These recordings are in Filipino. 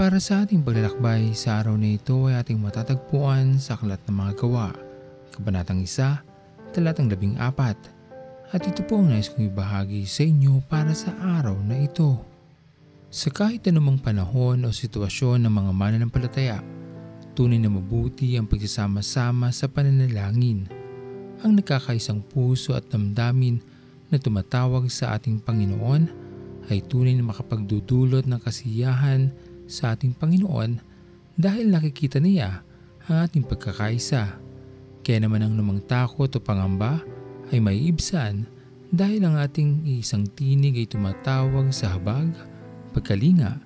Para sa ating paglalakbay sa araw na ito ay ating matatagpuan sa Aklat ng Mga Gawa, Kabanatang 1, Talatang 14. At ito po ang nais kong ibahagi sa inyo para sa araw na ito. Sa kahit anumang panahon o sitwasyon ng mga mananampalataya, tunay na mabuti ang pagsasama-sama sa pananalangin. Ang nagkakaisang puso at damdamin na tumatawag sa ating Panginoon ay tunay na makapagdudulot ng kasiyahan sa ating Panginoon dahil nakikita niya ang ating pagkakaisa. Kaya naman ang lumang takot o pangamba ay may ibsan dahil ang ating isang tinig ay tumatawag sa habag, pagkalinga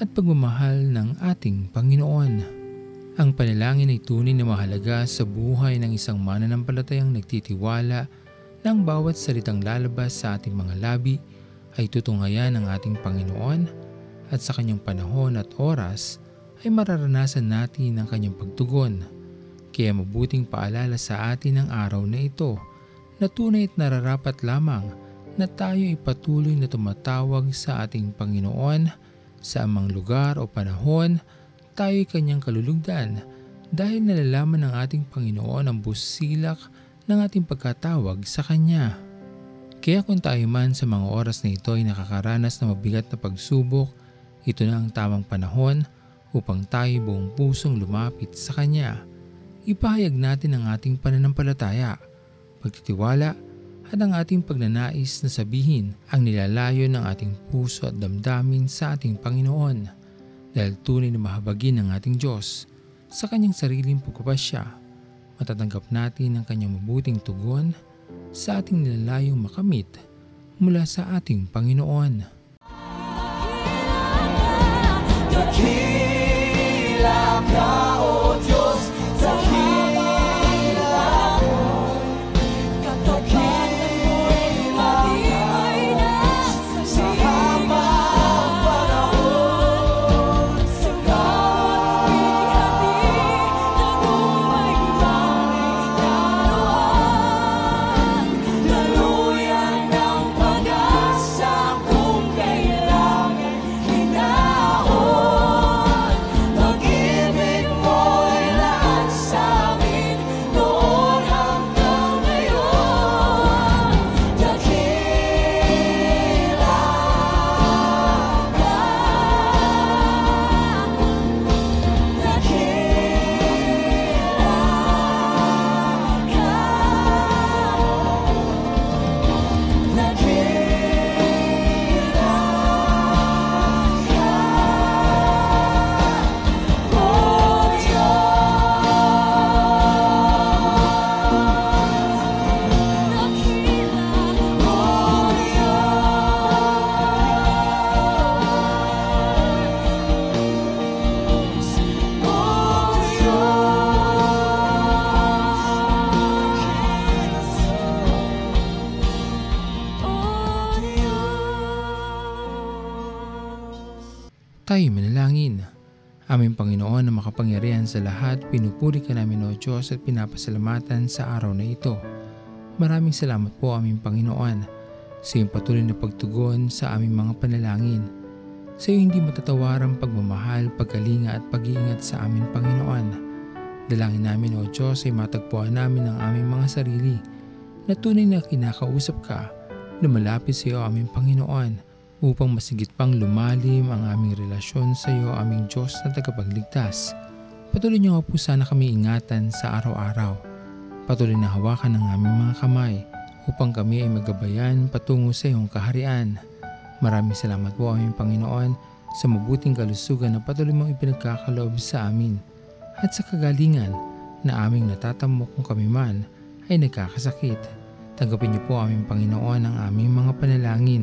at pagmamahal ng ating Panginoon. Ang panalangin ay tunay na mahalaga sa buhay ng isang mananampalatayang nagtitiwala na ang bawat salitang lalabas sa ating mga labi ay tutungayan ng ating Panginoon at sa kanyang panahon at oras ay mararanasan natin ang kanyang pagtugon. Kaya mabuting paalala sa atin ang araw na ito na tunay at nararapat lamang na tayo ay patuloy na tumatawag sa ating Panginoon sa amang lugar o panahon tayo ay kanyang kalulugdan dahil nalalaman ng ating Panginoon ang busilak ng ating pagkatawag sa Kanya. Kaya kung tayo man sa mga oras na ito ay nakakaranas ng mabigat na pagsubok ito na ang tamang panahon upang tayo buong pusong lumapit sa Kanya. Ipahayag natin ang ating pananampalataya, pagtitiwala at ang ating pagnanais na sabihin ang nilalayo ng ating puso at damdamin sa ating Panginoon dahil tunay na mahabagin ng ating Diyos sa kanyang sariling pagkupasya. Matatanggap natin ang kanyang mabuting tugon sa ating nilalayong makamit mula sa ating Panginoon. Dakila ka, Tayo manalangin. Aming Panginoon na makapangyarihan sa lahat, pinupuri ka namin o Diyos at pinapasalamatan sa araw na ito. Maraming salamat po aming Panginoon sa iyong patuloy na pagtugon sa aming mga panalangin. Sa iyong hindi matatawarang pagmamahal, pagkalinga at pag-iingat sa aming Panginoon. Dalangin namin o Diyos ay matagpuan namin ang aming mga sarili na tunay na kinakausap ka na malapit sa iyo aming Panginoon upang masigit pang lumalim ang aming relasyon sa iyo aming Diyos na tagapagligtas. Patuloy niyo nga po sana kami ingatan sa araw-araw. Patuloy na hawakan ang aming mga kamay upang kami ay magabayan patungo sa iyong kaharian. Maraming salamat po aming Panginoon sa mabuting kalusugan na patuloy mong ipinagkakaloob sa amin at sa kagalingan na aming natatamo kung kami man ay nagkakasakit. Tanggapin niyo po aming Panginoon ang aming mga panalangin